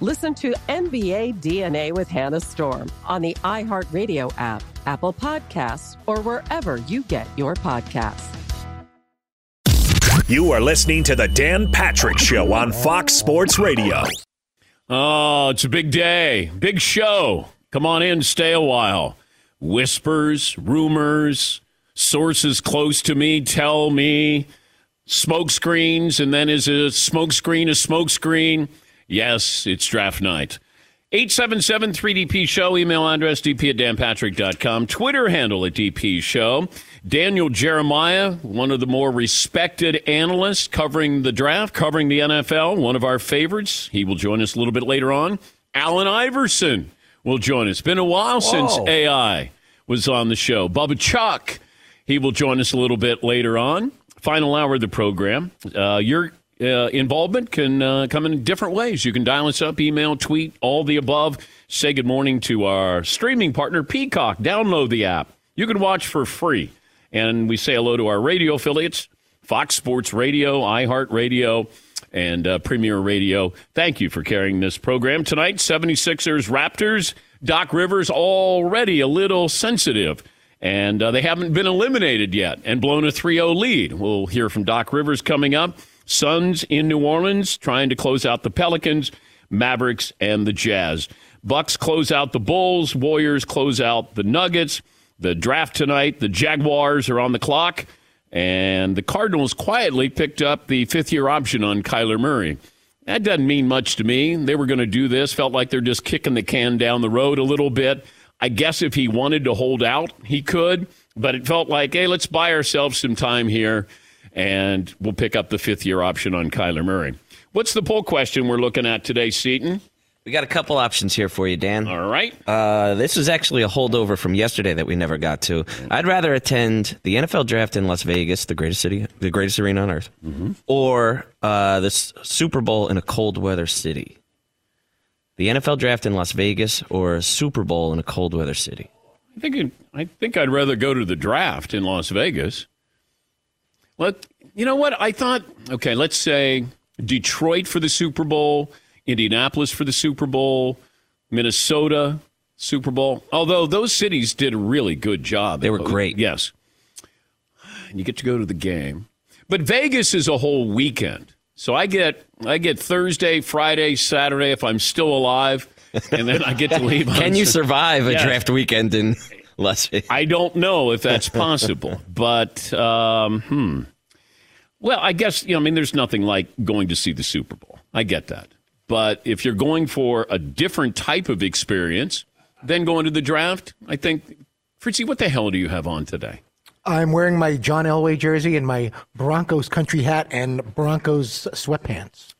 Listen to NBA DNA with Hannah Storm on the iHeartRadio app, Apple Podcasts, or wherever you get your podcasts. You are listening to the Dan Patrick Show on Fox Sports Radio. Oh, it's a big day, big show. Come on in, stay a while. Whispers, rumors, sources close to me tell me, smoke screens, and then is a smoke screen a smoke screen? Yes, it's draft night. 877 3DP Show, email address dp at danpatrick.com, Twitter handle at DP Show. Daniel Jeremiah, one of the more respected analysts covering the draft, covering the NFL, one of our favorites. He will join us a little bit later on. Allen Iverson will join us. Been a while Whoa. since AI was on the show. Bubba Chuck, he will join us a little bit later on. Final hour of the program. Uh, your uh, involvement can uh, come in different ways. You can dial us up, email, tweet, all the above. Say good morning to our streaming partner, Peacock. Download the app. You can watch for free. And we say hello to our radio affiliates Fox Sports Radio, iHeartRadio, and uh, Premier Radio. Thank you for carrying this program. Tonight, 76ers Raptors. Doc Rivers already a little sensitive. And uh, they haven't been eliminated yet and blown a 3 0 lead. We'll hear from Doc Rivers coming up. Suns in New Orleans trying to close out the Pelicans, Mavericks, and the Jazz. Bucks close out the Bulls, Warriors close out the Nuggets. The draft tonight, the Jaguars are on the clock, and the Cardinals quietly picked up the fifth year option on Kyler Murray. That doesn't mean much to me. They were going to do this, felt like they're just kicking the can down the road a little bit. I guess if he wanted to hold out, he could, but it felt like, hey, let's buy ourselves some time here and we'll pick up the fifth year option on Kyler Murray. What's the poll question we're looking at today, Seton? We got a couple options here for you, Dan. All right. Uh, this is actually a holdover from yesterday that we never got to. I'd rather attend the NFL draft in Las Vegas, the greatest city, the greatest arena on earth, mm-hmm. or uh, the Super Bowl in a cold weather city. The NFL draft in Las Vegas or a Super Bowl in a cold weather city. I think I think I'd rather go to the draft in Las Vegas. Let you know what I thought. Okay, let's say Detroit for the Super Bowl, Indianapolis for the Super Bowl, Minnesota Super Bowl. Although those cities did a really good job. They were great. Yes. And you get to go to the game. But Vegas is a whole weekend. So I get I get Thursday, Friday, Saturday if I'm still alive, and then I get to leave. Can you survive a draft weekend in Let's see. I don't know if that's possible, but um, hmm. Well, I guess you know. I mean, there's nothing like going to see the Super Bowl. I get that, but if you're going for a different type of experience then going to the draft, I think. Fritzy, what the hell do you have on today? I'm wearing my John Elway jersey and my Broncos country hat and Broncos sweatpants.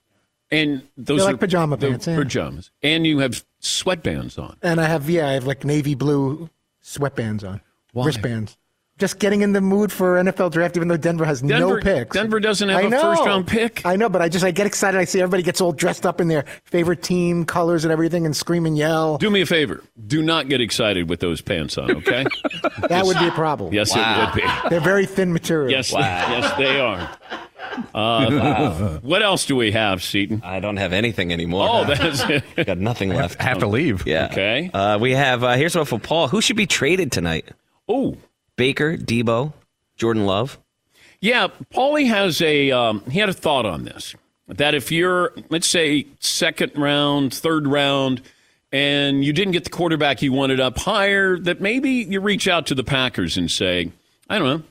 And those They're are like pajama pants. Yeah. Pajamas, and you have sweatbands on. And I have yeah, I have like navy blue sweatbands on, wristbands. Just getting in the mood for NFL draft, even though Denver has Denver- no picks. Denver doesn't have I a know. first-round pick. I know, but I just I get excited. I see everybody gets all dressed up in their favorite team colors and everything, and scream and yell. Do me a favor. Do not get excited with those pants on, okay? That would be a problem. yes, it would be. They're very thin material. Yes, yes, they are. Uh, what else do we have, Seton? I don't have anything anymore. Oh, that's it. got nothing left. i Have to leave. Yeah. Okay. Uh, we have uh, here's one for Paul. Who should be traded tonight? Oh, Baker, Deebo, Jordan Love. Yeah, Paulie has a um, he had a thought on this that if you're let's say second round, third round, and you didn't get the quarterback you wanted up higher, that maybe you reach out to the Packers and say, I don't know,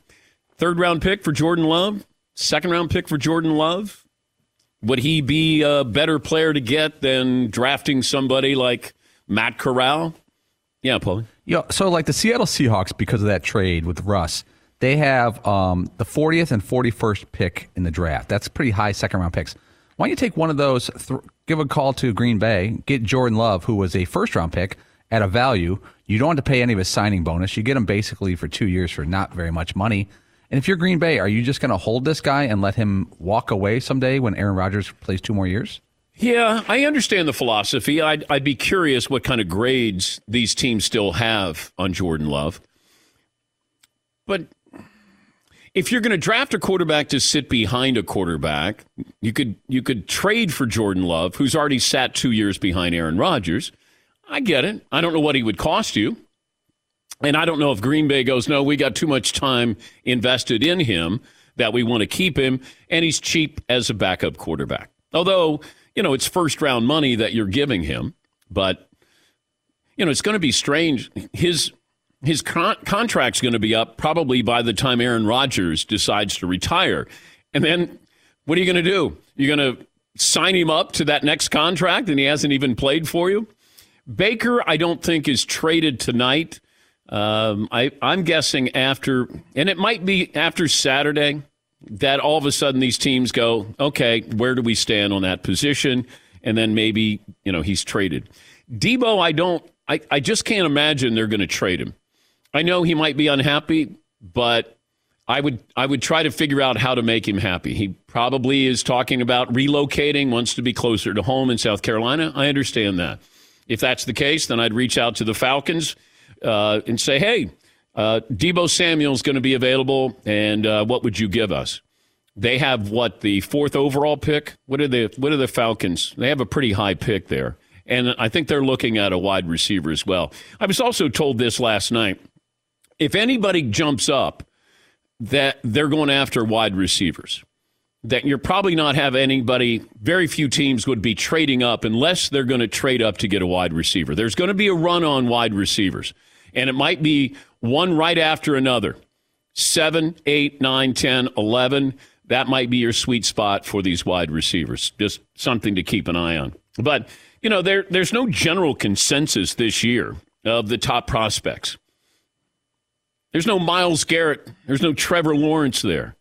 third round pick for Jordan Love, second round pick for Jordan Love. Would he be a better player to get than drafting somebody like Matt Corral? Yeah, Paulie. Yeah, so like the Seattle Seahawks, because of that trade with Russ, they have um, the 40th and 41st pick in the draft. That's pretty high second round picks. Why don't you take one of those, th- give a call to Green Bay, get Jordan Love, who was a first round pick, at a value. You don't have to pay any of his signing bonus. You get him basically for two years for not very much money. And if you're Green Bay, are you just going to hold this guy and let him walk away someday when Aaron Rodgers plays two more years? Yeah, I understand the philosophy. I'd, I'd be curious what kind of grades these teams still have on Jordan Love. But if you're going to draft a quarterback to sit behind a quarterback, you could you could trade for Jordan Love, who's already sat two years behind Aaron Rodgers. I get it. I don't know what he would cost you. And I don't know if Green Bay goes, no, we got too much time invested in him that we want to keep him, and he's cheap as a backup quarterback. Although, you know, it's first round money that you're giving him, but you know, it's going to be strange. His his con- contract's going to be up probably by the time Aaron Rodgers decides to retire. And then what are you going to do? You're going to sign him up to that next contract and he hasn't even played for you? Baker, I don't think is traded tonight. Um, I, I'm guessing after, and it might be after Saturday, that all of a sudden these teams go, okay, where do we stand on that position? And then maybe, you know, he's traded. Deebo, I don't, I, I just can't imagine they're going to trade him. I know he might be unhappy, but I would I would try to figure out how to make him happy. He probably is talking about relocating, wants to be closer to home in South Carolina. I understand that. If that's the case, then I'd reach out to the Falcons uh, and say, "Hey, uh, Deebo Samuel's going to be available, and uh, what would you give us?" They have what the fourth overall pick. What are the what are the Falcons? They have a pretty high pick there, and I think they're looking at a wide receiver as well. I was also told this last night. If anybody jumps up, that they're going after wide receivers. That you're probably not have anybody. Very few teams would be trading up unless they're going to trade up to get a wide receiver. There's going to be a run on wide receivers, and it might be one right after another. Seven, eight, nine, ten, eleven. That might be your sweet spot for these wide receivers. Just something to keep an eye on. But you know, there there's no general consensus this year of the top prospects. There's no Myles Garrett. There's no Trevor Lawrence there.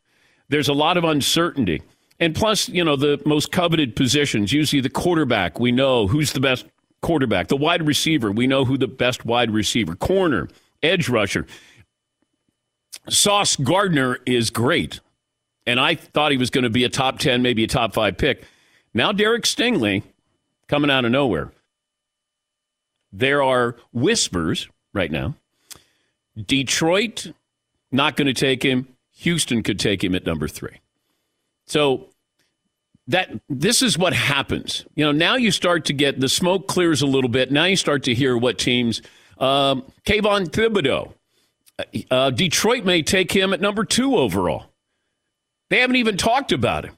There's a lot of uncertainty. And plus, you know, the most coveted positions, usually the quarterback, we know who's the best quarterback. The wide receiver, we know who the best wide receiver. Corner, edge rusher. Sauce Gardner is great. And I thought he was going to be a top 10, maybe a top five pick. Now, Derek Stingley coming out of nowhere. There are whispers right now Detroit not going to take him. Houston could take him at number three. So that this is what happens. You know, now you start to get the smoke clears a little bit. Now you start to hear what teams. Um, Kayvon Thibodeaux, uh, Detroit may take him at number two overall. They haven't even talked about him,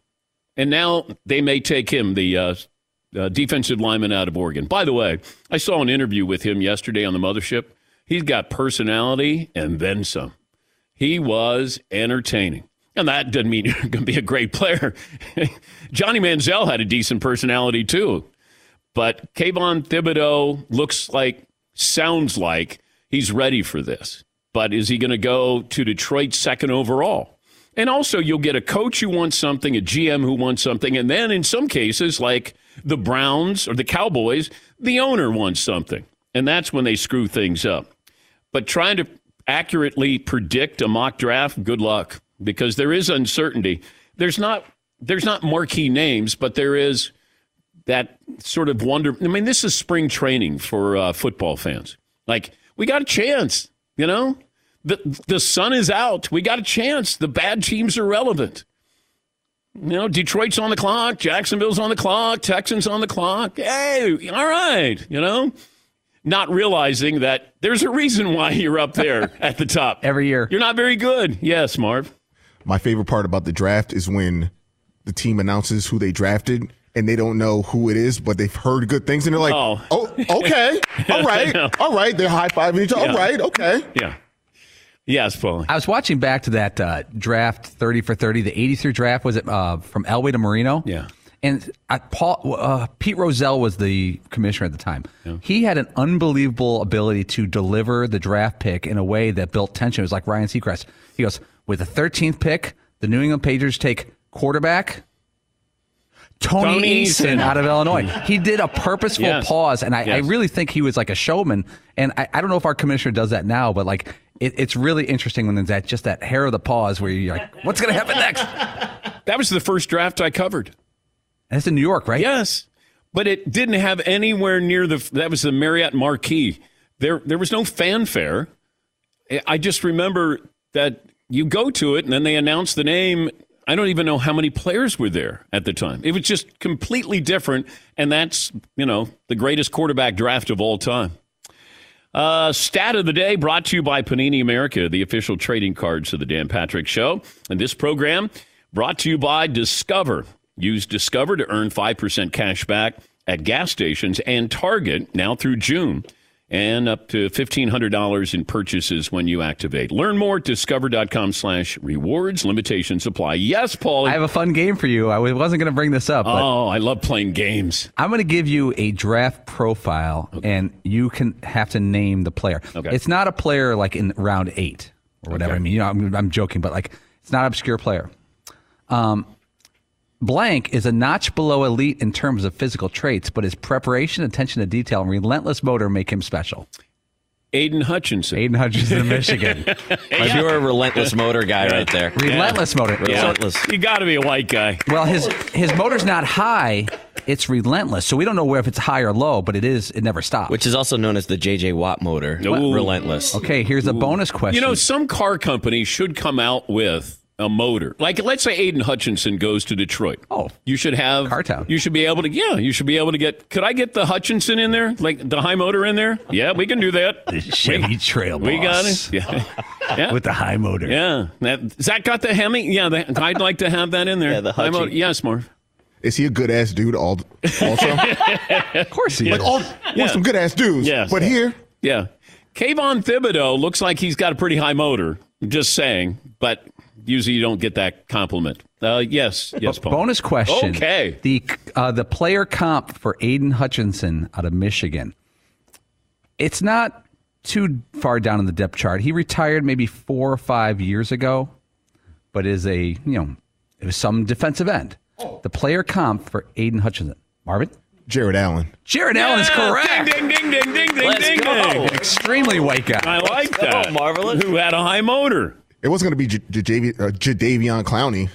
and now they may take him, the uh, uh, defensive lineman out of Oregon. By the way, I saw an interview with him yesterday on the mothership. He's got personality and then some. He was entertaining. And that doesn't mean you're going to be a great player. Johnny Manziel had a decent personality too. But Kayvon Thibodeaux looks like, sounds like he's ready for this. But is he going to go to Detroit second overall? And also, you'll get a coach who wants something, a GM who wants something, and then in some cases, like the Browns or the Cowboys, the owner wants something. And that's when they screw things up. But trying to accurately predict a mock draft, good luck because there is uncertainty. There's not there's not marquee names, but there is that sort of wonder. I mean, this is spring training for uh, football fans. Like we got a chance, you know. The the sun is out. We got a chance. The bad teams are relevant. You know, Detroit's on the clock, Jacksonville's on the clock, Texans on the clock. Hey, all right, you know, not realizing that there's a reason why you're up there at the top every year. You're not very good. Yes, Marv. My favorite part about the draft is when the team announces who they drafted and they don't know who it is, but they've heard good things and they're like, Oh. "Oh, okay, all right, all right." They're high fiving each other. Yeah. All right, okay. Yeah. Yes, Paul. I was watching back to that uh, draft 30 for 30, the 83 draft, was it uh, from Elway to Marino? Yeah. And uh, Paul, uh, Pete Rozelle was the commissioner at the time. He had an unbelievable ability to deliver the draft pick in a way that built tension. It was like Ryan Seacrest. He goes, with the 13th pick, the New England Patriots take quarterback Tony, Tony Eason Eason. out of Illinois. He did a purposeful Yes. pause, and I, I really think he was like a showman. And I, I don't know if our commissioner does that now, but like it, it's really interesting when there's that just that hair of the pause where you're like, what's going to happen next? That was the first draft I covered. That's in New York, right? Yes, but it didn't have anywhere near the. That was the Marriott Marquis. There, there was no fanfare. I just remember that you go to it and then they announce the name. I don't even know how many players were there at the time. It was just completely different, and that's you know the greatest quarterback draft of all time. Uh, stat of the day brought to you by Panini America, the official trading cards of the Dan Patrick Show. And this program brought to you by Discover. Use Discover to earn 5% cash back at gas stations and Target now through June. And up to $1,500 in purchases when you activate. Learn more at discover.com slash rewards. Limitations apply. Yes, Paul. I have a fun game for you. I wasn't going to bring this up, but Oh, I love playing games. I'm going to give you a draft profile, and you can have to name the player. Okay. It's not a player like in round eight or whatever. Okay. I mean, you know, I'm, I'm joking, but like it's not an obscure player. Um, blank is a notch below elite in terms of physical traits, but his preparation, attention to detail, and relentless motor make him special. Aidan Hutchinson. Aidan Hutchinson of Michigan. If you're a relentless motor guy right there. Relentless motor. Relentless. You got to be a white guy. Well, his his motor's not high; it's relentless. So we don't know where if it's high or low, but it is. It never stops. Which is also known as the JJ Watt motor. Ooh. Relentless. okay, here's a bonus question. You know, some car company should come out with a motor. Like, let's say Aidan Hutchinson goes to Detroit. Oh. you should have Cartown. You should be able to. Yeah, you should be able to get. Could I get the Hutchinson in there, like the high motor in there? Yeah, we can do that. the Chevy Trail We got it. Yeah, yeah. with the high motor. yeah. That, Zach got the Hemi. Yeah, the, I'd like to have that in there. Yeah, the high motor. Yes, Marv. Is he a good ass dude? All also, Of course he like is. all Yeah. we're some good ass dudes. Yes. but here Yeah. Kayvon Thibodeaux looks like he's got a pretty high motor. Just saying, but usually you don't get that compliment. Uh, yes, yes, Paul. Bonus question. Okay. The uh, the player comp for Aidan Hutchinson out of Michigan. It's not too far down in the depth chart. He retired maybe four or five years ago, but is a you know it was some defensive end. The player comp for Aidan Hutchinson. Marvin. Jared Allen. Jared Allen is correct. Ding, ding, ding, ding, ding, Let's ding, go. ding. Extremely white guy. I like go, that. Marvelous. Who had a high motor? It wasn't going to be J- J- uh, Jadeveon Clowney.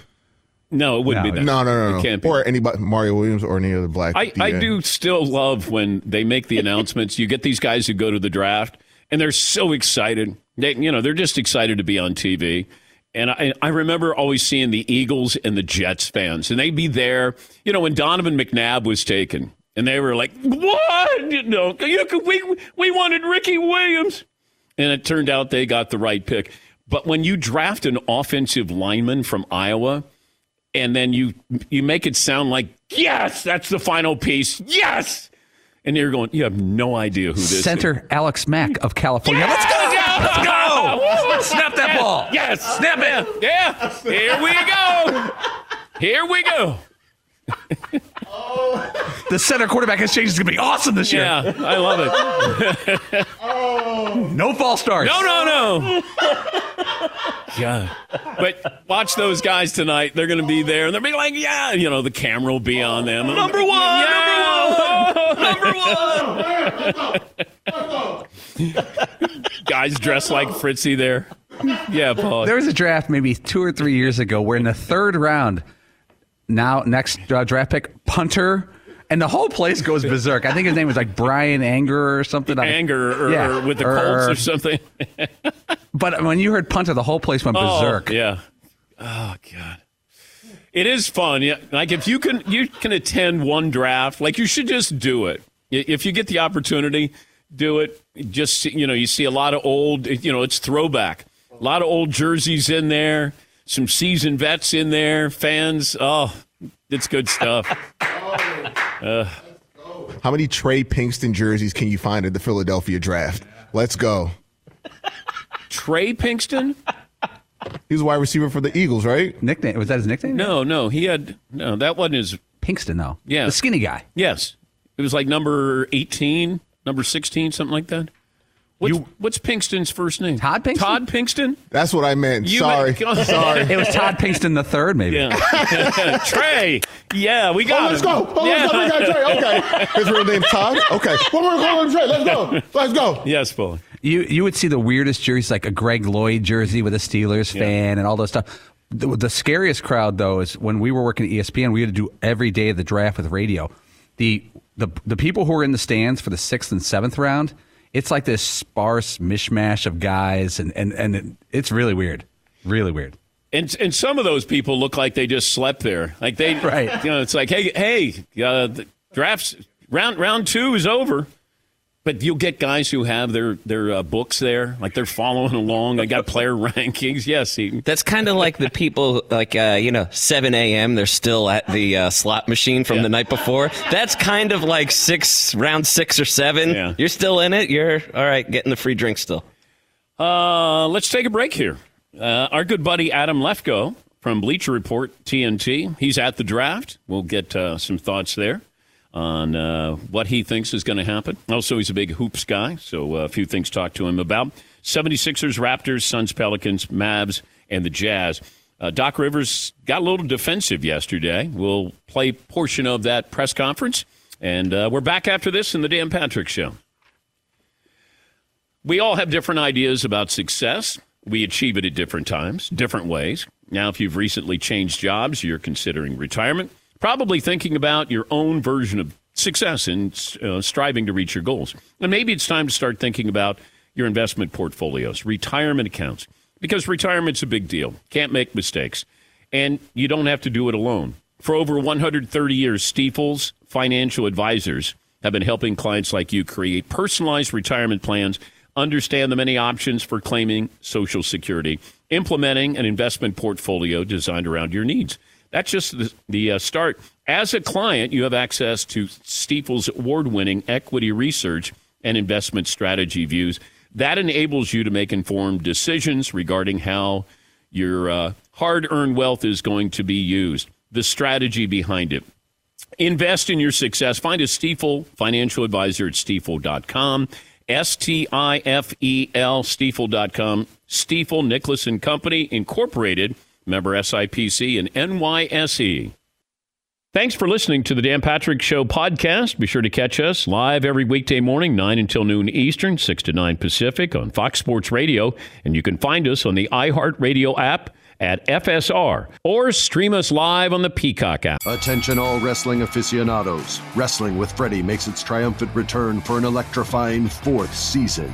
No, it wouldn't No, be that. No, no, no, It no. can't be. Or anybody, Mario Williams or any other black. I, I do still love when they make the announcements. You get these guys who go to the draft and they're so excited. They, you know, they're just excited to be on TV. And I, I remember always seeing the Eagles and the Jets fans, and they'd be there. You know, when Donovan McNabb was taken, and they were like, "What? You know, you could, we we wanted Ricky Williams," and it turned out they got the right pick. But when you draft an offensive lineman from Iowa, and then you you make it sound like yes, that's the final piece. Yes, and you're going, you have no idea who this Center Alex Mack of California. is. Let's go. Let's go! Snap that ball. Yes, snap it. Yeah, here we go. Here we go. The center quarterback exchange is going to be awesome this year. Yeah, I love it. No false starts. No, no, no. Yeah. But watch those guys tonight. They're going to be there. and They'll be like, yeah, you know, the camera will be on them. Number one. Number one. Number one. Guys dressed like Fritzy there. Yeah, Paul. There was a draft maybe two or three years ago where in the third round, now next uh, draft pick, punter, and the whole place goes berserk. I think his name was like Bryan Anger or something. Anger or, Yeah. or with the Or- Colts or- something. But when you heard punter, the whole place went Oh, berserk. yeah. Oh God. It is fun. Yeah. Like if you can you can attend one draft, like you should just do it. If you get the opportunity, do it. Just you know, you see a lot of old, you know, it's throwback. A lot of old jerseys in there, some seasoned vets in there, fans. Oh, it's good stuff. Uh, How many Trey Pinkston jerseys can you find at the Philadelphia draft? Let's go. Trey Pinkston? He was a wide receiver for the Eagles, right? Nickname was that his nickname? No, no, he had no. That wasn't his Pinkston, though. Yeah, the skinny guy. Yes, it was like number eighteen, number sixteen, something like that. What's, what's Pinkston's first name? Todd Pinkston. Todd Pinkston. That's what I meant. You Sorry. meant- oh. Sorry. It was Todd Pinkston the third, maybe. Yeah. Trey. Yeah, we oh, got Oh, let's him. go. Oh, let's go. We got Trey. Okay. His real name Todd. Okay. one more call calling him Trey. Let's go. Let's go. Yes, Paul. You you would see the weirdest jerseys, like a Greg Lloyd jersey with a Steelers fan and all those stuff. The, the scariest crowd, though, is when we were working at ESPN. We had to do every day of the draft with radio. The the the people who were in the stands for the sixth and seventh round, it's like this sparse mishmash of guys, and and and it's really weird, really weird. And and some of those people look like they just slept there. Like they, Right. You know, it's like, hey, hey, uh, the drafts round round two is over. But you'll get guys who have their their uh, books there, like they're following along. They got player rankings. Yes. That's kind of like the people, like, uh, you know, 7 a.m., they're still at the uh, slot machine from the night before. That's kind of like six, round six or seven. Yeah. You're still in it. You're, all right, getting the free drink still. Uh, let's take a break here. Uh, our good buddy Adam Lefkoe from Bleacher Report TNT. He's at the draft. We'll get uh, some thoughts there on uh, what he thinks is going to happen. Also, he's a big hoops guy, so uh, a few things to talk to him about. 76ers, Raptors, Suns, Pelicans, Mavs, and the Jazz. Uh, Doc Rivers got a little defensive yesterday. We'll play portion of that press conference, and uh, we're back after this in the Dan Patrick Show. We all have different ideas about success. We achieve it at different times, different ways. Now, if you've recently changed jobs, you're considering retirement, probably thinking about your own version of success and uh, striving to reach your goals. And maybe it's time to start thinking about your investment portfolios, retirement accounts, because retirement's a big deal. Can't make mistakes. And you don't have to do it alone. For over 130 years, Stifel's Financial Advisors have been helping clients like you create personalized retirement plans, understand the many options for claiming Social Security, implementing an investment portfolio designed around your needs. That's just the, the uh, start. As a client, you have access to Stifel's award winning equity research and investment strategy views. That enables you to make informed decisions regarding how your uh, hard earned wealth is going to be used, the strategy behind it. Invest in your success. Find a Stifel financial advisor at stifel.com. S T I F E L, stifel.com. Stifel Nicolaus and Company, Incorporated, member SIPC and NYSE. Thanks for listening to the Dan Patrick Show podcast. Be sure to catch us live every weekday morning, 9 until noon Eastern, 6 to 9 Pacific on Fox Sports Radio. And you can find us on the iHeartRadio app at FSR or stream us live on the Peacock app. Attention, all wrestling aficionados. Wrestling with Freddie makes its triumphant return for an electrifying fourth season.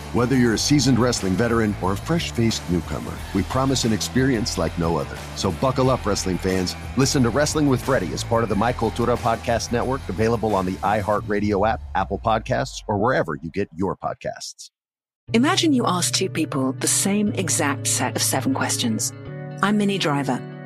Whether you're a seasoned wrestling veteran or a fresh faced newcomer, we promise an experience like no other. So buckle up, wrestling fans. Listen to Wrestling with Freddie as part of the My Cultura Podcast Network, available on the iHeartRadio app, Apple Podcasts, or wherever you get your podcasts. Imagine you ask two people the same exact set of seven questions. I'm Minnie Driver,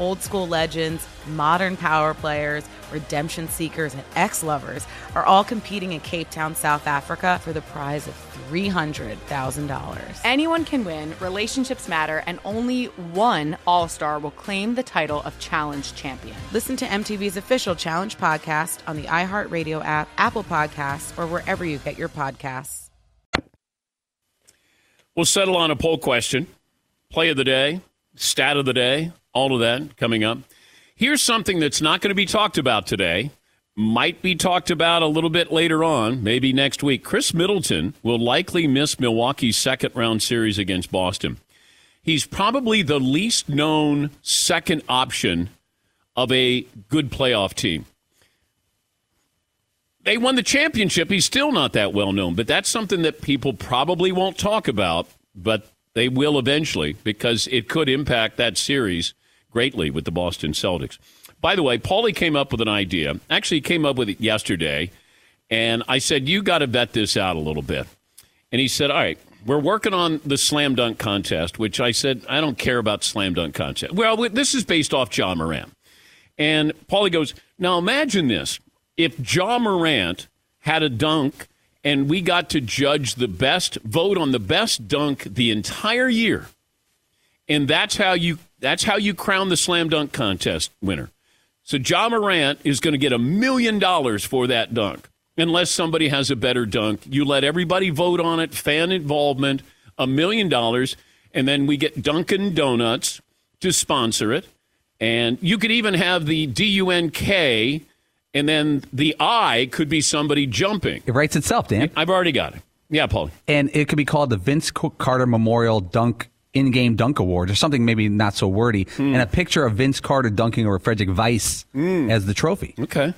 Old school legends, modern power players, redemption seekers, and ex lovers are all competing in Cape Town, South Africa for the prize of $300,000. Anyone can win, relationships matter, and only one All Star will claim the title of Challenge Champion. Listen to MTV's official Challenge podcast on the iHeartRadio app, Apple Podcasts, or wherever you get your podcasts. We'll settle on a poll question, play of the day, stat of the day, all of that coming up. Here's something that's not going to be talked about today. Might be talked about a little bit later on, maybe next week. Khris Middleton will likely miss Milwaukee's second round series against Boston. He's probably the least known second option of a good playoff team. They won the championship. He's still not that well known, but that's something that people probably won't talk about, but they will eventually because it could impact that series greatly with the Boston Celtics. By the way, Paulie came up with an idea. Actually, he came up with it yesterday, and I said, You got to vet this out a little bit. And he said, All right, we're working on the slam dunk contest, which I said, I don't care about slam dunk contest. Well, this is based off Ja Morant. And Paulie goes, Now imagine this. If Ja Morant had a dunk and we got to judge the best, vote on the best dunk the entire year, and that's how you that's how you crown the slam dunk contest winner. So Ja Morant is going to get a million dollars for that dunk. Unless somebody has a better dunk, you let everybody vote on it, fan involvement, a million dollars, and then we get Dunkin' Donuts to sponsor it. And you could even have the D U N K, and then the I could be somebody jumping. It writes itself, Dan. I've already got it. Yeah, Paul. And it could be called the Vince Carter Memorial Dunk in-game dunk award or something maybe not so wordy Hmm. and a picture of vince carter dunking over frederic weis as the trophy Okay.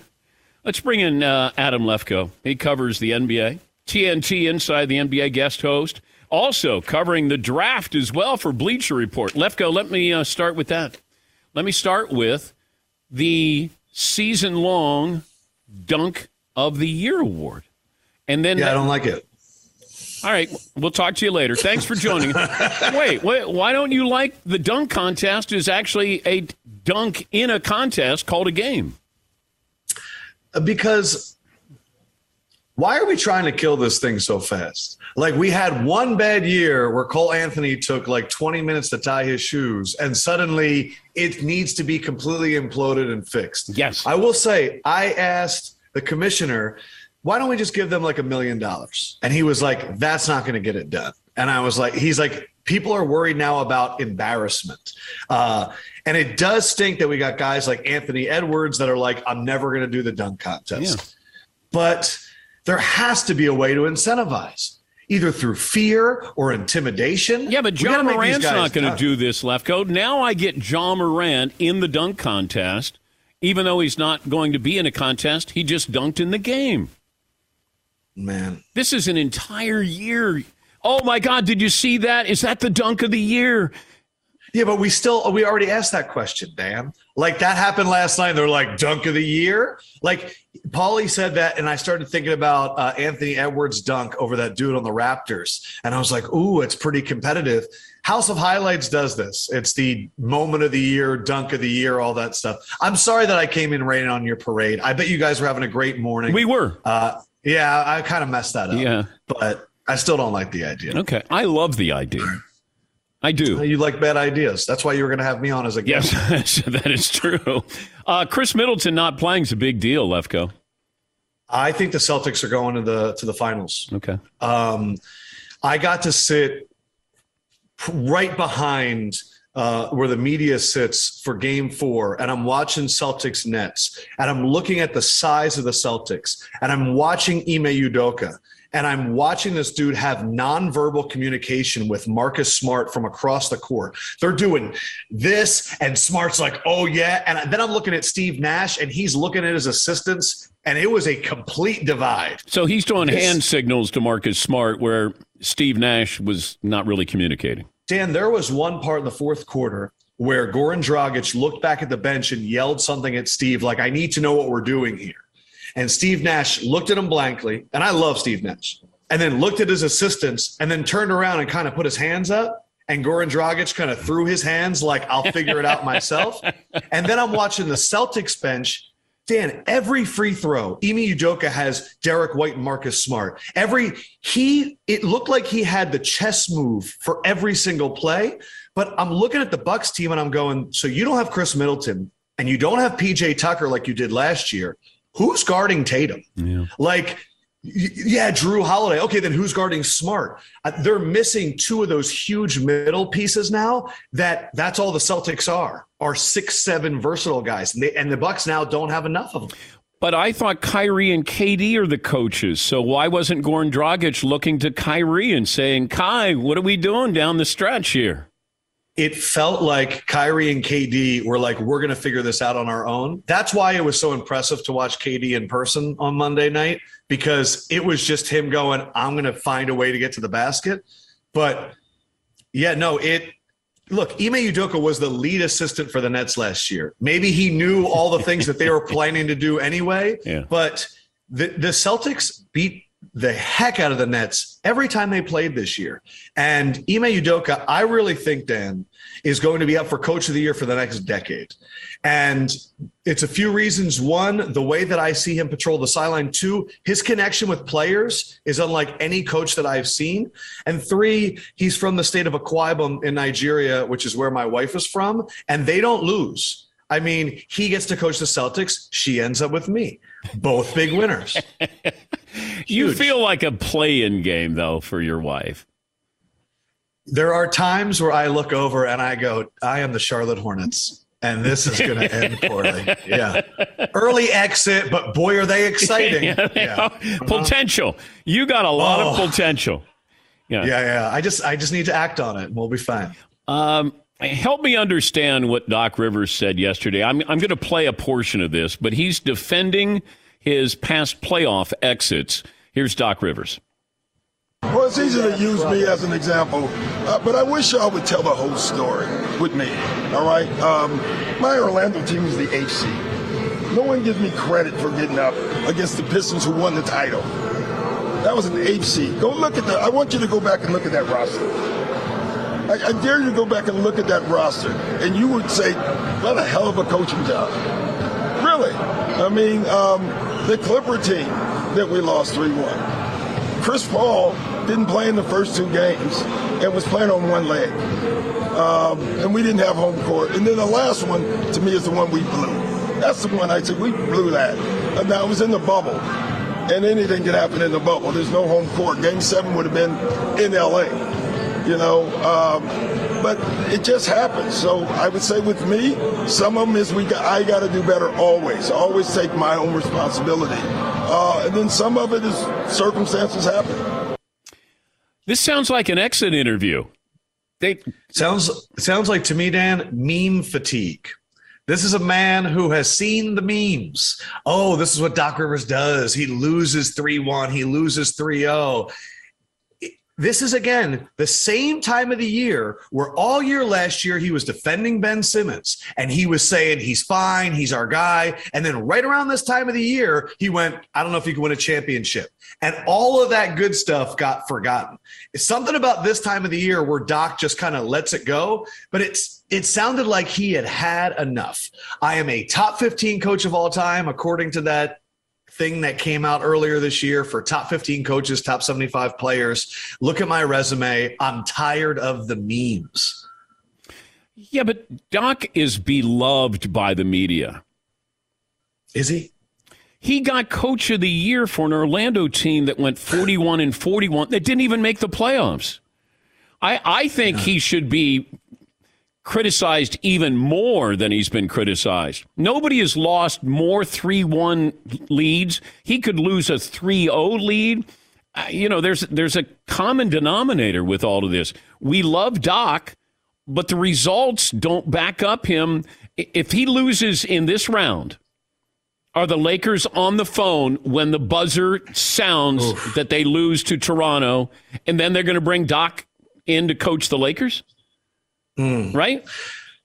Let's bring in uh, Adam Lefkoe. He covers the NBA, TNT Inside the NBA guest host, also covering the draft as well for Bleacher Report. Lefkoe, let me uh, start with that. Let me start with the season long Dunk of the Year award. And then Yeah, I don't like it. All right, we'll talk to you later. Thanks for joining. wait, wait, why don't you like the dunk contest is actually a dunk in a contest called a game? Uh, because why are we trying to kill this thing so fast? Like we had one bad year where Cole Anthony took like 20 minutes to tie his shoes, and suddenly it needs to be completely imploded and fixed. Yes. I will say, I asked the commissioner why don't we just give them like a million dollars? And he was like, that's not going to get it done. And I was like, he's like, people are worried now about embarrassment. Uh, and it does stink that we got guys like Anthony Edwards that are like, I'm never going to do the dunk contest. But there has to be a way to incentivize, either through fear or intimidation. Yeah, but John gotta make Morant's not going to do this, Lefkoe. Now I get Ja Morant in the dunk contest, even though he's not going to be in a contest. He just dunked in the game. Man. This is an entire year. Oh, my God. Did you see that? Is that the dunk of the year? Yeah, but we still we already asked that question, Dan. Like that happened last night. They're like dunk of the year. Like Paulie said that, and I started thinking about uh, Anthony Edwards' dunk over that dude on the Raptors, and I was like, "Ooh, it's pretty competitive." House of Highlights does this. It's the moment of the year, dunk of the year, all that stuff. I'm sorry that I came in raining on your parade. I bet you guys were having a great morning. We were. Uh, yeah, I kind of messed that up. Yeah. but I still don't like the idea. Okay. I love the idea. I do. You like bad ideas. That's why you were going to have me on as a guest. Yes, that is true. Uh, Khris Middleton not playing is a big deal, Lefkoe. I think the Celtics are going to the to the finals. Okay. Um, I got to sit right behind uh, where the media sits for Game Four, and I'm watching Celtics Nets, and I'm looking at the size of the Celtics, and I'm watching Ime Udoka. And I'm watching this dude have nonverbal communication with Marcus Smart from across the court. They're doing this, and Smart's like, oh, yeah. And then I'm looking at Steve Nash, and he's looking at his assistants, and it was a complete divide. So he's doing hand signals to Marcus Smart where Steve Nash was not really communicating. Dan, there was one part in the fourth quarter where Goran Dragic looked back at the bench and yelled something at Steve, like, I need to know what we're doing here. And Steve Nash looked at him blankly, and I love Steve Nash, and then looked at his assistants and then turned around and kind of put his hands up. And Goran Dragic kind of threw his hands like, I'll figure it out myself. And then I'm watching the Celtics bench. Dan, every free throw, Ime Udoka has Derrick White and Marcus Smart. Every he, it looked like he had the chess move for every single play. But I'm looking at the Bucks team and I'm going, so you don't have Khris Middleton and you don't have PJ Tucker like you did last year. Who's guarding Tatum? Yeah. Like, yeah, Jrue Holiday. Okay, then who's guarding Smart? Uh, they're missing two of those huge middle pieces now. That that's all the Celtics are are six seven versatile guys, and, they, and the Bucks now don't have enough of them. But I thought Kyrie and KD are the coaches. So why wasn't Goran Dragic looking to Kyrie and saying, Kai, what are we doing down the stretch here? It felt like Kyrie and KD were like, we're going to figure this out on our own. That's why it was so impressive to watch KD in person on Monday night because it was just him going, I'm going to find a way to get to the basket. But yeah, no, it. Look, Ime Udoka was the lead assistant for the Nets last year. Maybe he knew all the things that they were planning to do anyway. Yeah. But the, the Celtics beat the heck out of the Nets every time they played this year. And Ime Udoka, I really think, Dan, is going to be up for coach of the year for the next decade. And it's a few reasons. One, the way that I see him patrol the sideline. Two, his connection with players is unlike any coach that I've seen. And three, he's from the state of Akwa Ibom in Nigeria, which is where my wife is from, and they don't lose. I mean, he gets to coach the Celtics. She ends up with me. Both big winners. You feel like a play in game, though, for your wife. There are times where I look over and I go, I am the Charlotte Hornets, and this is going to end poorly. Yeah. Early exit, but boy, are they exciting. Yeah, they Yeah. are. Potential. You got a lot of Oh. potential. Yeah. Yeah, yeah. I just I just need to act on it and we'll be fine. Um, help me understand what Doc Rivers said yesterday. I'm, I'm going to play a portion of this, but he's defending his past playoff exits. Here's Doc Rivers. Well, it's easy to use me as an example, uh, but I wish y'all would tell the whole story with me. All right? Um, my Orlando team is the HC. No one gives me credit for getting up against the Pistons who won the title. That was an HC. Go look at that. I want you to go back and look at that roster. I, I dare you to go back and look at that roster, and you would say, what a hell of a coaching job. Really. I mean, um, the Clipper team that we lost 3 1. Chris Paul didn't play in the first two games and was playing on one leg. Um, and we didn't have home court. And then the last one, to me, is the one we blew. That's the one I said, we blew that. And now it was in the bubble. and anything could happen in the bubble. There's no home court. Game seven would have been in LA, you know. Um, but it just happens. So I would say with me, some of them is we got, I got to do better always. Always take my own responsibility, uh, and then some of it is circumstances happen. This sounds like an exit interview. They sounds sounds like to me, Dan, meme fatigue. This is a man who has seen the memes. Oh, this is what Doc Rivers does. He loses 3 1, he loses 3 0. This is again the same time of the year where all year last year he was defending Ben Simmons and he was saying he's fine, he's our guy. And then right around this time of the year, he went, I don't know if he can win a championship. And all of that good stuff got forgotten. It's something about this time of the year where Doc just kind of lets it go, but it's it sounded like he had had enough. I am a top 15 coach of all time, according to that thing that came out earlier this year for top 15 coaches, top 75 players. Look at my resume. I'm tired of the memes. Yeah, but Doc is beloved by the media. Is he? He got coach of the year for an Orlando team that went 41 and 41 that didn't even make the playoffs. I, I think he should be criticized even more than he's been criticized. Nobody has lost more 3 1 leads. He could lose a 3 0 lead. Uh, you know, there's, there's a common denominator with all of this. We love Doc, but the results don't back up him. If he loses in this round, are the Lakers on the phone when the buzzer sounds Oof. that they lose to Toronto, and then they're going to bring Doc in to coach the Lakers? Mm. Right?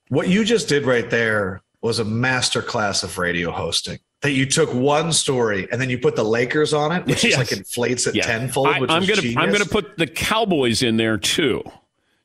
What you just did right there was a master class of radio hosting. That you took one story and then you put the Lakers on it, which yes. is like inflates it yeah. tenfold. I, am gonna genius. I'm gonna put the Cowboys in there too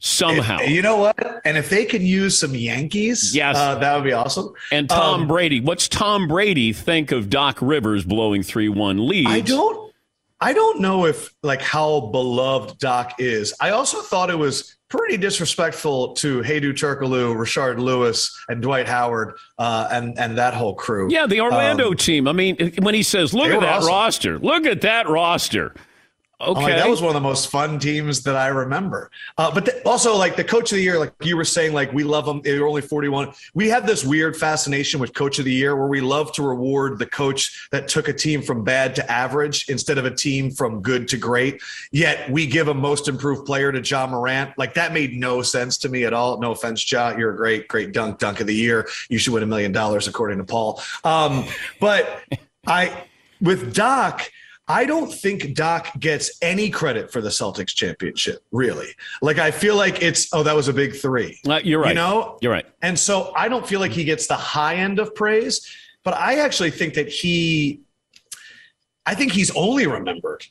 somehow. you know what? And if they can use some Yankees, yes, uh, that would be awesome. And Tom um, Brady, what's Tom Brady think of Doc Rivers blowing three one leads? I don't, I don't know if like how beloved Doc is. I also thought it was pretty disrespectful to Hedo Turkoglu, Rashard Lewis, and Dwight Howard, uh, and and that whole crew. Yeah, the Orlando um, team. I mean, when he says, "Look at that awesome. roster! Look at that roster!" Okay, like, that was one of the most fun teams that I remember. Uh, but the, also, like the coach of the year, like you were saying, like we love them. They're only forty-one. We have this weird fascination with coach of the year, where we love to reward the coach that took a team from bad to average instead of a team from good to great. Yet we give a most improved player to Ja Morant. Like that made no sense to me at all. No offense, Ja, you're a great, great dunk, dunk of the year. You should win a million dollars, according to Paul. Um, but I, with Doc I don't think Doc gets any credit for the Celtics championship, really. Like, I feel like it's, oh, that was a big three. Uh, you're right. You know? You're right. And so I don't feel like he gets the high end of praise, but I actually think that he, I think he's only remembered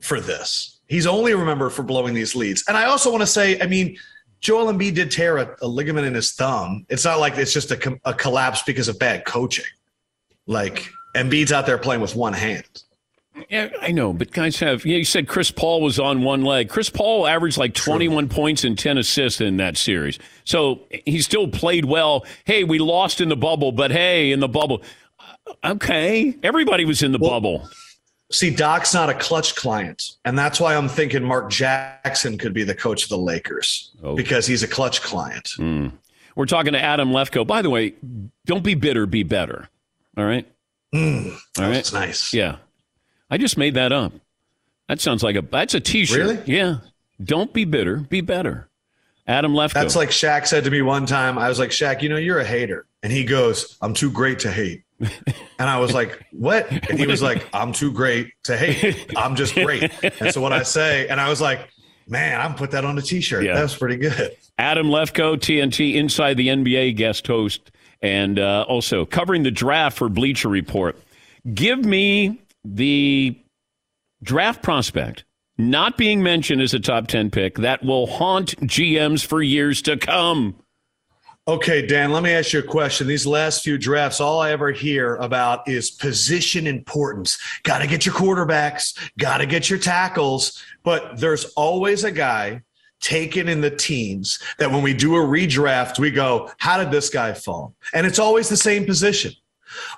for this. He's only remembered for blowing these leads. And I also want to say, I mean, Joel Embiid did tear a, a ligament in his thumb. It's not like it's just a, a collapse because of bad coaching. Like, Embiid's out there playing with one hand. Yeah, I know, but guys have. You, you said Chris Paul was on one leg. Chris Paul averaged like 21 True. points and 10 assists in that series. So he still played well. Hey, we lost in the bubble, but hey, in the bubble. Uh, okay. Everybody was in the well, bubble. See, Doc's not a clutch client. And that's why I'm thinking Mark Jackson could be the coach of the Lakers oh. because he's a clutch client. Mm. We're talking to Adam Lefkoe. By the way, don't be bitter, be better. All right. Mm, All right. That's nice. Yeah. I just made that up. That sounds like a that's a T-shirt. Really? Yeah. Don't be bitter. Be better. Adam Lefkoe. That's like Shaq said to me one time. I was like, Shaq, you know, you're a hater, and he goes, "I'm too great to hate." and I was like, "What?" And he was like, "I'm too great to hate. I'm just great." And so what I say, and I was like, "Man, I'm put that on a T-shirt. Yeah. That's pretty good." Adam Lefkoe, TNT Inside the NBA guest host, and uh, also covering the draft for Bleacher Report. Give me the draft prospect not being mentioned as a top 10 pick that will haunt GMs for years to come. Okay, Dan, let me ask you a question. These last few drafts, all I ever hear about is position importance. Got to get your quarterbacks, got to get your tackles. But there's always a guy taken in the teens that when we do a redraft, we go, how did this guy fall? And it's always the same position.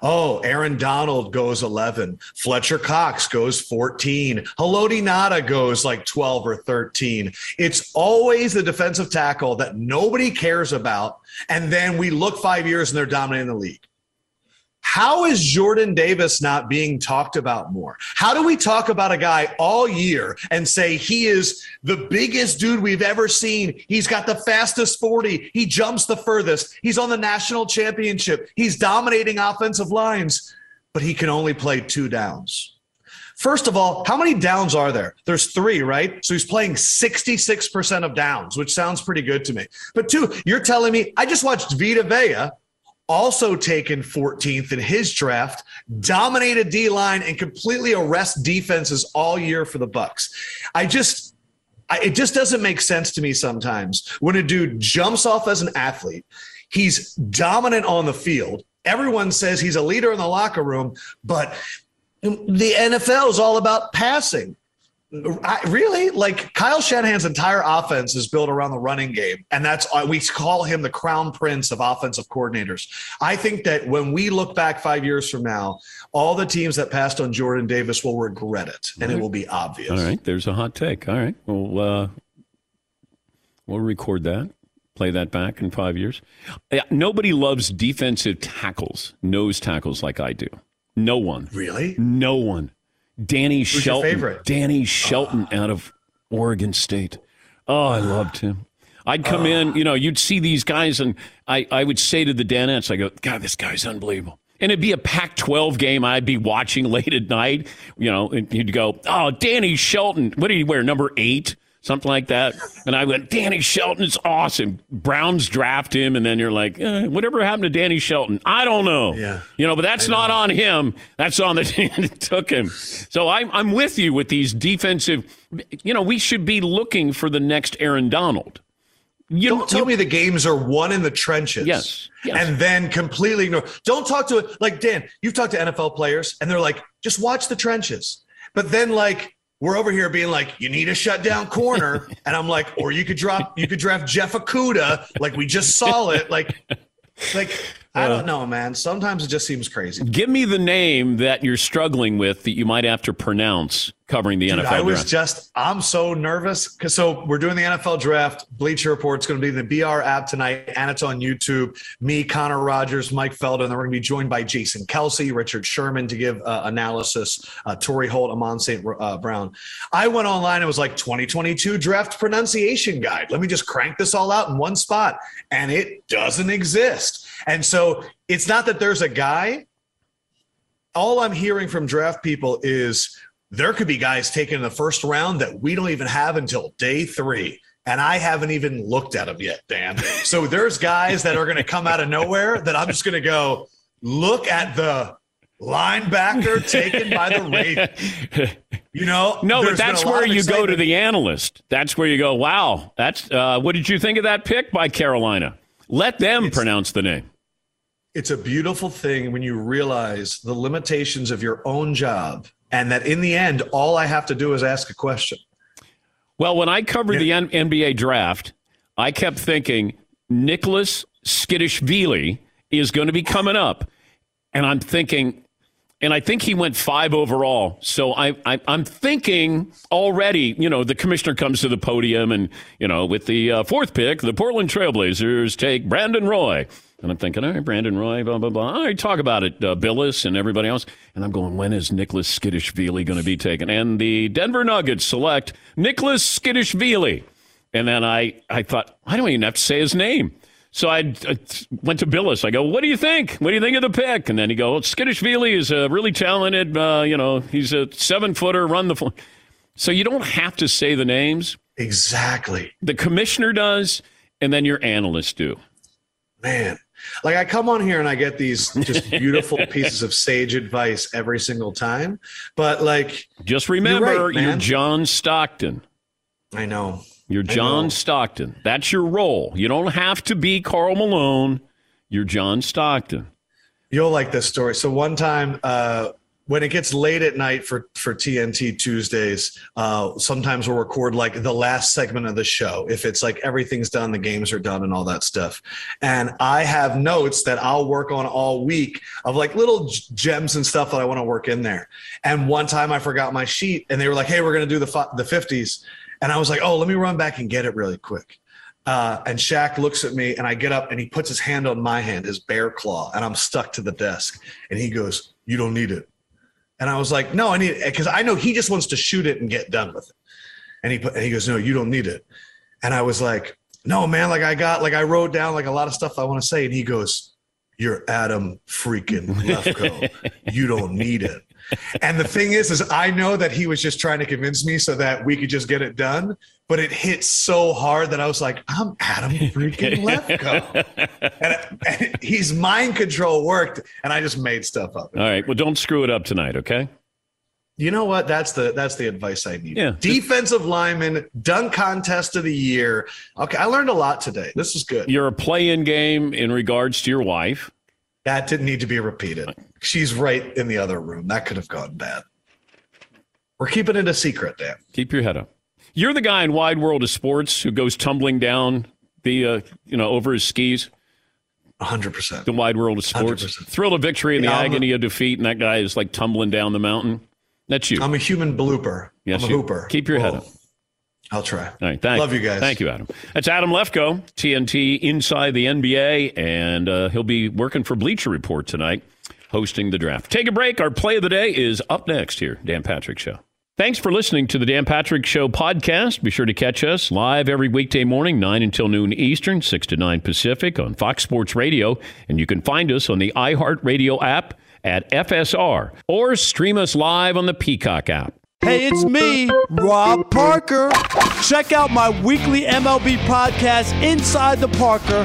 Oh, Aaron Donald goes 11. Fletcher Cox goes 14. Haloti Ngata goes like 12 or 13. It's always the defensive tackle that nobody cares about. And then we look five years and they're dominating the league. How is Jordan Davis not being talked about more? How do we talk about a guy all year and say he is the biggest dude we've ever seen? He's got the fastest 40. He jumps the furthest. He's on the national championship. He's dominating offensive lines, but he can only play two downs. First of all, how many downs are there? There's three, right? So he's playing 66% of downs, which sounds pretty good to me. But two, you're telling me I just watched Vita Vea also taken 14th in his draft, dominated D line and completely arrest defenses all year for the Bucs. I just I, it just doesn't make sense to me sometimes when a dude jumps off as an athlete, he's dominant on the field. Everyone says he's a leader in the locker room, but the NFL is all about passing. I, really like Kyle Shanahan's entire offense is built around the running game, and that's uh, we call him the crown prince of offensive coordinators. I think that when we look back five years from now, all the teams that passed on Jordan Davis will regret it, and right. it will be obvious. All right, there's a hot take. All right, well, uh, we'll record that, play that back in five years. Nobody loves defensive tackles, nose tackles like I do. No one. Really? No one. Danny Who's Shelton. Danny ah. Shelton oh. out of Oregon State. Oh, I loved him. I'd come oh. in, ah. you know, you'd see these guys, and I, I would say to the Danettes, I go, God, this guy's unbelievable. And it'd be a Pac 12 game I'd be watching late at night, you know, and you'd go, Oh, Danny Shelton. What did he wear? Number eight? Something like that. And I went, Danny Shelton is awesome. Browns draft him, and then you're like, eh, whatever happened to Danny Shelton? I don't know. Yeah, you know, but that's not on him. That's on the team that took him. So I'm I'm with you with these defensive. You know, we should be looking for the next Aaron Donald. You don't tell you, me the games are won in the trenches. Yes, yes. And then completely ignore. Don't talk to it like Dan. You've talked to NFL players, and they're like, just watch the trenches. But then like we're over here being like, you need a shutdown corner. and I'm like, or you could drop, you could draft Jeff Okudah. Like we just saw it. Like, like, I don't know, man. Sometimes it just seems crazy. Give me the name that you're struggling with that you might have to pronounce covering the Dude, NFL. I was draft. just, I'm so nervous because so we're doing the NFL draft. Bleacher Report's going to be in the BR app tonight, and it's on YouTube. Me, Connor Rogers, Mike Felden, and then we're going to be joined by Jason Kelce, Richard Sherman to give uh, analysis. Uh, Torry Holt, Amon St. Uh, Brown. I went online and was like 2022 draft pronunciation guide. Let me just crank this all out in one spot, and it doesn't exist. And so it's not that there's a guy. All I'm hearing from draft people is there could be guys taken in the first round that we don't even have until day three. And I haven't even looked at them yet, Dan. So there's guys that are going to come out of nowhere that I'm just going to go look at the linebacker taken by the Ravens. You know, no, but that's where you go to the analyst. That's where you go. Wow, that's uh, what did you think of that pick by Carolina? Let them it's, pronounce the name. It's a beautiful thing when you realize the limitations of your own job and that in the end, all I have to do is ask a question. Well, when I covered yeah. the N- NBA draft, I kept thinking Nicholas Tskitishvili is going to be coming up. And I'm thinking, and I think he went five overall. So I, I, am thinking already, you know, the commissioner comes to the podium and, you know, with the uh, fourth pick, the Portland Trailblazers take Brandon Roy. And I'm thinking, all right, Brandon Roy, blah, blah, blah. All right, talk about it, uh, Bilas and everybody else. And I'm going, when is Nicholas Tskitishvili going to be taken? And the Denver Nuggets select Nicholas Tskitishvili. And then I, I thought, I don't even have to say his name. So I, I went to Bilas. I go, what do you think? What do you think of the pick? And then he goes, Tskitishvili is a really talented, uh, you know, he's a seven footer, run the floor. So you don't have to say the names. Exactly. The commissioner does, and then your analysts do. Man, like I come on here and I get these just beautiful pieces of sage advice every single time. But like just remember you're, right, you're John Stockton. I know. You're John. Stockton. That's your role. You don't have to be Karl Malone. You're John Stockton. You'll like this story. So one time uh when it gets late at night for for TNT Tuesdays, uh, sometimes we'll record like the last segment of the show if it's like everything's done, the games are done, and all that stuff. And I have notes that I'll work on all week of like little gems and stuff that I want to work in there. And one time I forgot my sheet, and they were like, "Hey, we're gonna do the fi- the 50s," and I was like, "Oh, let me run back and get it really quick." Uh, and Shaq looks at me, and I get up, and he puts his hand on my hand, his bear claw, and I'm stuck to the desk. And he goes, "You don't need it." And I was like, "No, I need it," because I know he just wants to shoot it and get done with it. And he put, and he goes, "No, you don't need it." And I was like, "No, man, like I got, like I wrote down like a lot of stuff I want to say." And he goes, "You're Adam freaking Lefkoe. you don't need it." And the thing is, is I know that he was just trying to convince me so that we could just get it done. But it hit so hard that I was like, I'm Adam freaking Lefkoe. and, and his mind control worked, and I just made stuff up. All right. Well, don't screw it up tonight, okay? You know what? That's the that's the advice I need. Yeah. Defensive lineman, dunk contest of the year. Okay, I learned a lot today. This is good. You're a play-in game in regards to your wife. That didn't need to be repeated. She's right in the other room. That could have gone bad. We're keeping it a secret, Dan. Keep your head up. You're the guy in Wide World of Sports who goes tumbling down the, uh, you know, over his skis. 100%. The Wide World of Sports. 100%. Thrill of victory and Yeah, the I'm a- agony of defeat, and that guy is like tumbling down the mountain. That's you. I'm a human blooper. yes, I'm a you. hooper. Keep your head Whoa. up. I'll try. All right, thank Love you guys. Thank you, Adam. That's Adam Lefkoe, TNT Inside the NBA, and uh, he'll be working for Bleacher Report tonight, hosting the draft. Take a break. Our play of the day is up next here, Dan Patrick Show. Thanks for listening to the Dan Patrick Show podcast. Be sure to catch us live every weekday morning, 9 until noon Eastern, 6 to 9 Pacific on Fox Sports Radio. And you can find us on the iHeartRadio app at FSR or stream us live on the Peacock app. Hey, it's me, Rob Parker. Check out my weekly MLB podcast, Inside the Parker,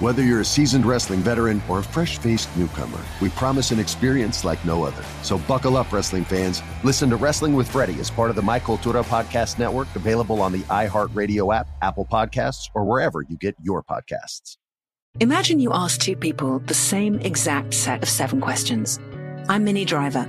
Whether you're a seasoned wrestling veteran or a fresh faced newcomer, we promise an experience like no other. So buckle up, wrestling fans. Listen to Wrestling with Freddie as part of the My Cultura Podcast Network, available on the iHeartRadio app, Apple Podcasts, or wherever you get your podcasts. Imagine you ask two people the same exact set of seven questions. I'm Minnie Driver,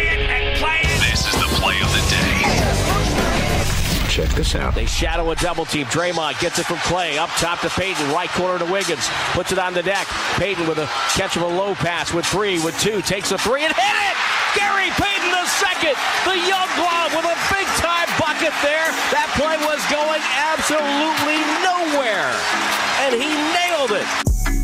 Play of the day. Check this out. They shadow a double team. Draymond gets it from Clay. Up top to Payton. Right corner to Wiggins. Puts it on the deck. Payton with a catch of a low pass with three, with two. Takes a three and hit it! Gary Payton the second. The young glove with a big time bucket there. That play was going absolutely nowhere. And he nailed it.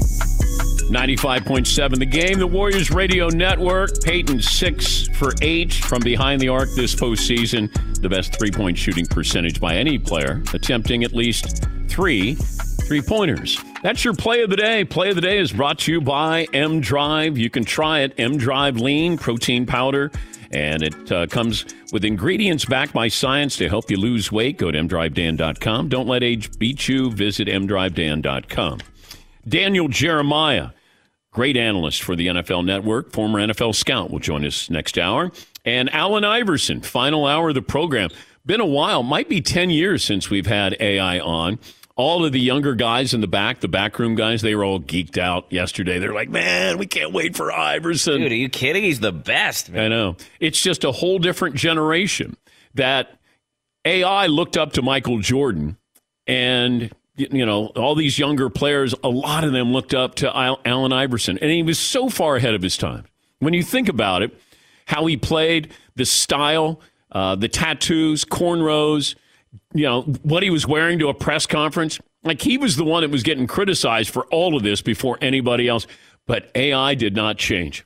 95.7 the game, the Warriors Radio Network. Payton six for eight from behind the arc this postseason. The best three point shooting percentage by any player, attempting at least three three pointers. That's your play of the day. Play of the day is brought to you by M Drive. You can try it. M Drive Lean Protein Powder. And it uh, comes with ingredients backed by science to help you lose weight. Go to mdrivedan.com. Don't let age beat you. Visit mdrivedan.com. Daniel Jeremiah, great analyst for the NFL Network, former NFL scout, will join us next hour. And Allen Iverson, final hour of the program. Been a while, might be 10 years since we've had AI on. All of the younger guys in the back, the backroom guys, they were all geeked out yesterday. They're like, man, we can't wait for Iverson. Dude, are you kidding? He's the best. Man. I know. It's just a whole different generation that AI looked up to Michael Jordan and you know, all these younger players, a lot of them looked up to Allen Iverson, and he was so far ahead of his time. When you think about it, how he played, the style, uh, the tattoos, cornrows, you know, what he was wearing to a press conference, like he was the one that was getting criticized for all of this before anybody else. But AI did not change.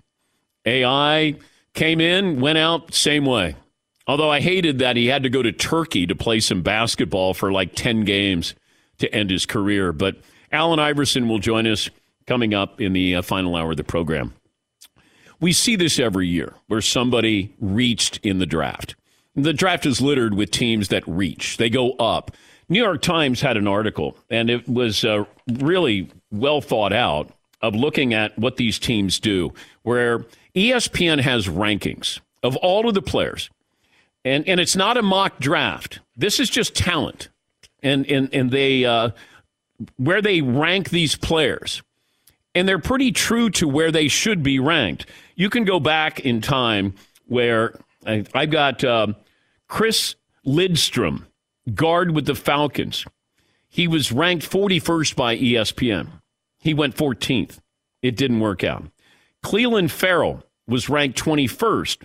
AI came in, went out, same way. Although I hated that he had to go to Turkey to play some basketball for like 10 games to end his career. But Allen Iverson will join us coming up in the uh, final hour of the program. We see this every year where somebody reached in the draft. The draft is littered with teams that reach, they go up. New York Times had an article, and it was uh, really well thought out of looking at what these teams do, where ESPN has rankings of all of the players. And, and it's not a mock draft. This is just talent and and and they uh, where they rank these players, and they're pretty true to where they should be ranked. You can go back in time where I, I got uh, Chris Lindstrom, guard with the Falcons. He was ranked 41st by ESPN. He went 14th. It didn't work out. Clelin Ferrell was ranked 21st.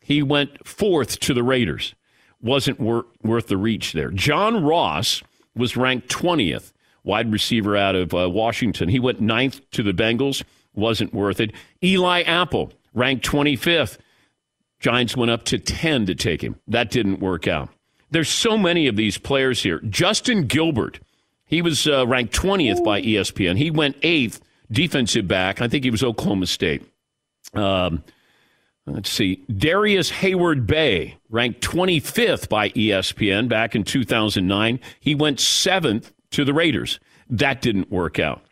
He went fourth to the Raiders wasn't wor- worth the reach there. John Ross was ranked 20th, wide receiver out of uh, Washington. He went ninth to the Bengals, wasn't worth it. Eli Apple, ranked 25th. Giants went up to 10 to take him. That didn't work out. There's so many of these players here. Justin Gilbert, he was uh, ranked 20th by ESPN. He went eighth, defensive back. I think he was Oklahoma State. Um, Let's see. Darrius Heyward-Bey, ranked 25th by ESPN back in 2009. He went seventh to the Raiders. That didn't work out.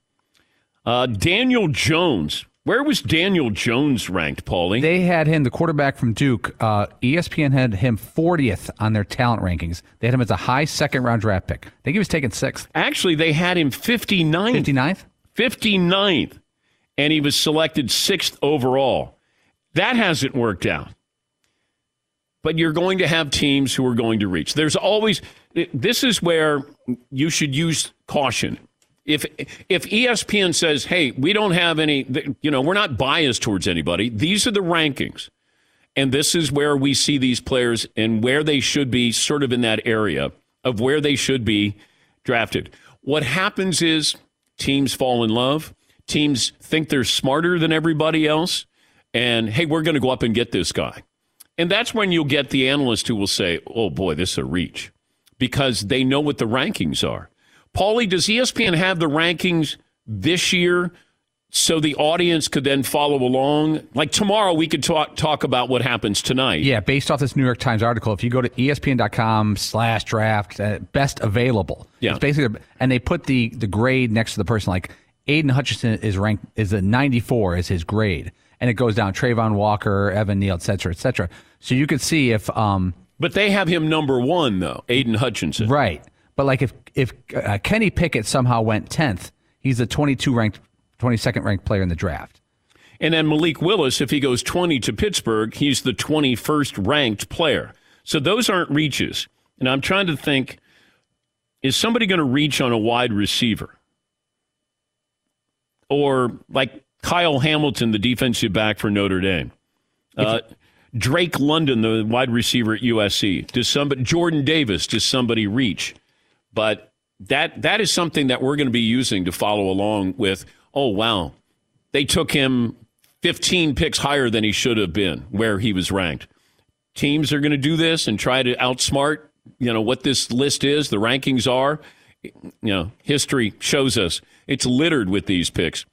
Uh, Daniel Jones. Where was Daniel Jones ranked, Paulie? They had him, the quarterback from Duke. Uh, ESPN had him 40th on their talent rankings. They had him as a high second round draft pick. I think he was taken sixth. Actually, they had him 59th. 59th? 59th. And he was selected sixth overall. That hasn't worked out. But you're going to have teams who are going to reach. There's always, this is where you should use caution. If if ESPN says, "Hey, we don't have any, you know, we're not biased towards anybody. These are the rankings." And this is where we see these players and where they should be sort of in that area of where they should be drafted. What happens is teams fall in love. Teams think they're smarter than everybody else. And hey, we're going to go up and get this guy. And that's when you'll get the analyst who will say, oh boy, this is a reach because they know what the rankings are. Paulie, does ESPN have the rankings this year so the audience could then follow along? Like tomorrow, we could talk talk about what happens tonight. Yeah, based off this New York Times article, if you go to ESPN.com slash draft, uh, best available. Yeah. It's basically, and they put the, the grade next to the person. Like Aidan Hutchinson is ranked, is a 94 is his grade. And it goes down Travon Walker, Evan Neal, et cetera, et cetera. So you could see if. um But they have him number one, though, Aidan Hutchinson. Right. But like if if uh, Kenny Pickett somehow went 10th, he's a 22 ranked, 22nd ranked player in the draft. And then Malik Willis, if he goes 20 to Pittsburgh, he's the 21st ranked player. So those aren't reaches. And I'm trying to think is somebody going to reach on a wide receiver? Or like Kyle Hamilton, the defensive back for Notre Dame. Uh, Drake London, the wide receiver at USC. Does somebody Jordan Davis, does somebody reach? But that that is something that we're going to be using to follow along with. Oh wow, they took him 15 picks higher than he should have been where he was ranked. Teams are going to do this and try to outsmart, you know, what this list is, the rankings are. You know, history shows us it's littered with these picks.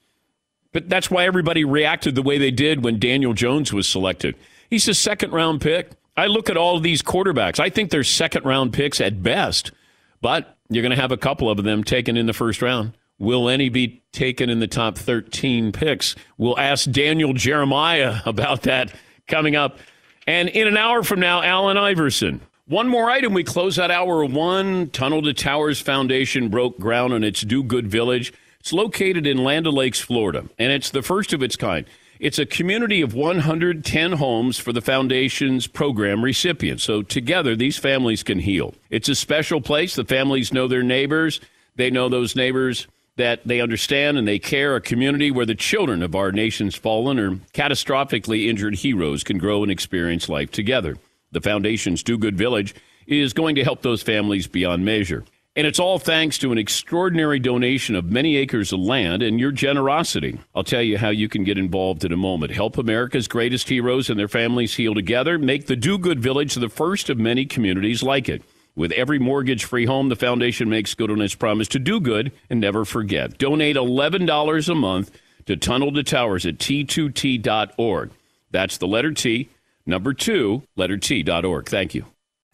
But that's why everybody reacted the way they did when Daniel Jones was selected. He's a second round pick. I look at all these quarterbacks. I think they're second round picks at best, but you're going to have a couple of them taken in the first round. Will any be taken in the top 13 picks? We'll ask Daniel Jeremiah about that coming up. And in an hour from now, Allen Iverson. One more item. We close out hour one. Tunnel to Towers Foundation broke ground on its Do Good Village. It's located in Land Lakes, Florida, and it's the first of its kind. It's a community of 110 homes for the foundation's program recipients. So together, these families can heal. It's a special place. The families know their neighbors. They know those neighbors that they understand and they care. A community where the children of our nation's fallen or catastrophically injured heroes can grow and experience life together. The foundation's Do Good Village is going to help those families beyond measure. And it's all thanks to an extraordinary donation of many acres of land and your generosity. I'll tell you how you can get involved in a moment. Help America's greatest heroes and their families heal together. Make the Do Good Village the first of many communities like it. With every mortgage free home, the foundation makes good on its promise to do good and never forget. Donate $11 a month to Tunnel to Towers at T2T.org. That's the letter T, number two, letter T.org. Thank you.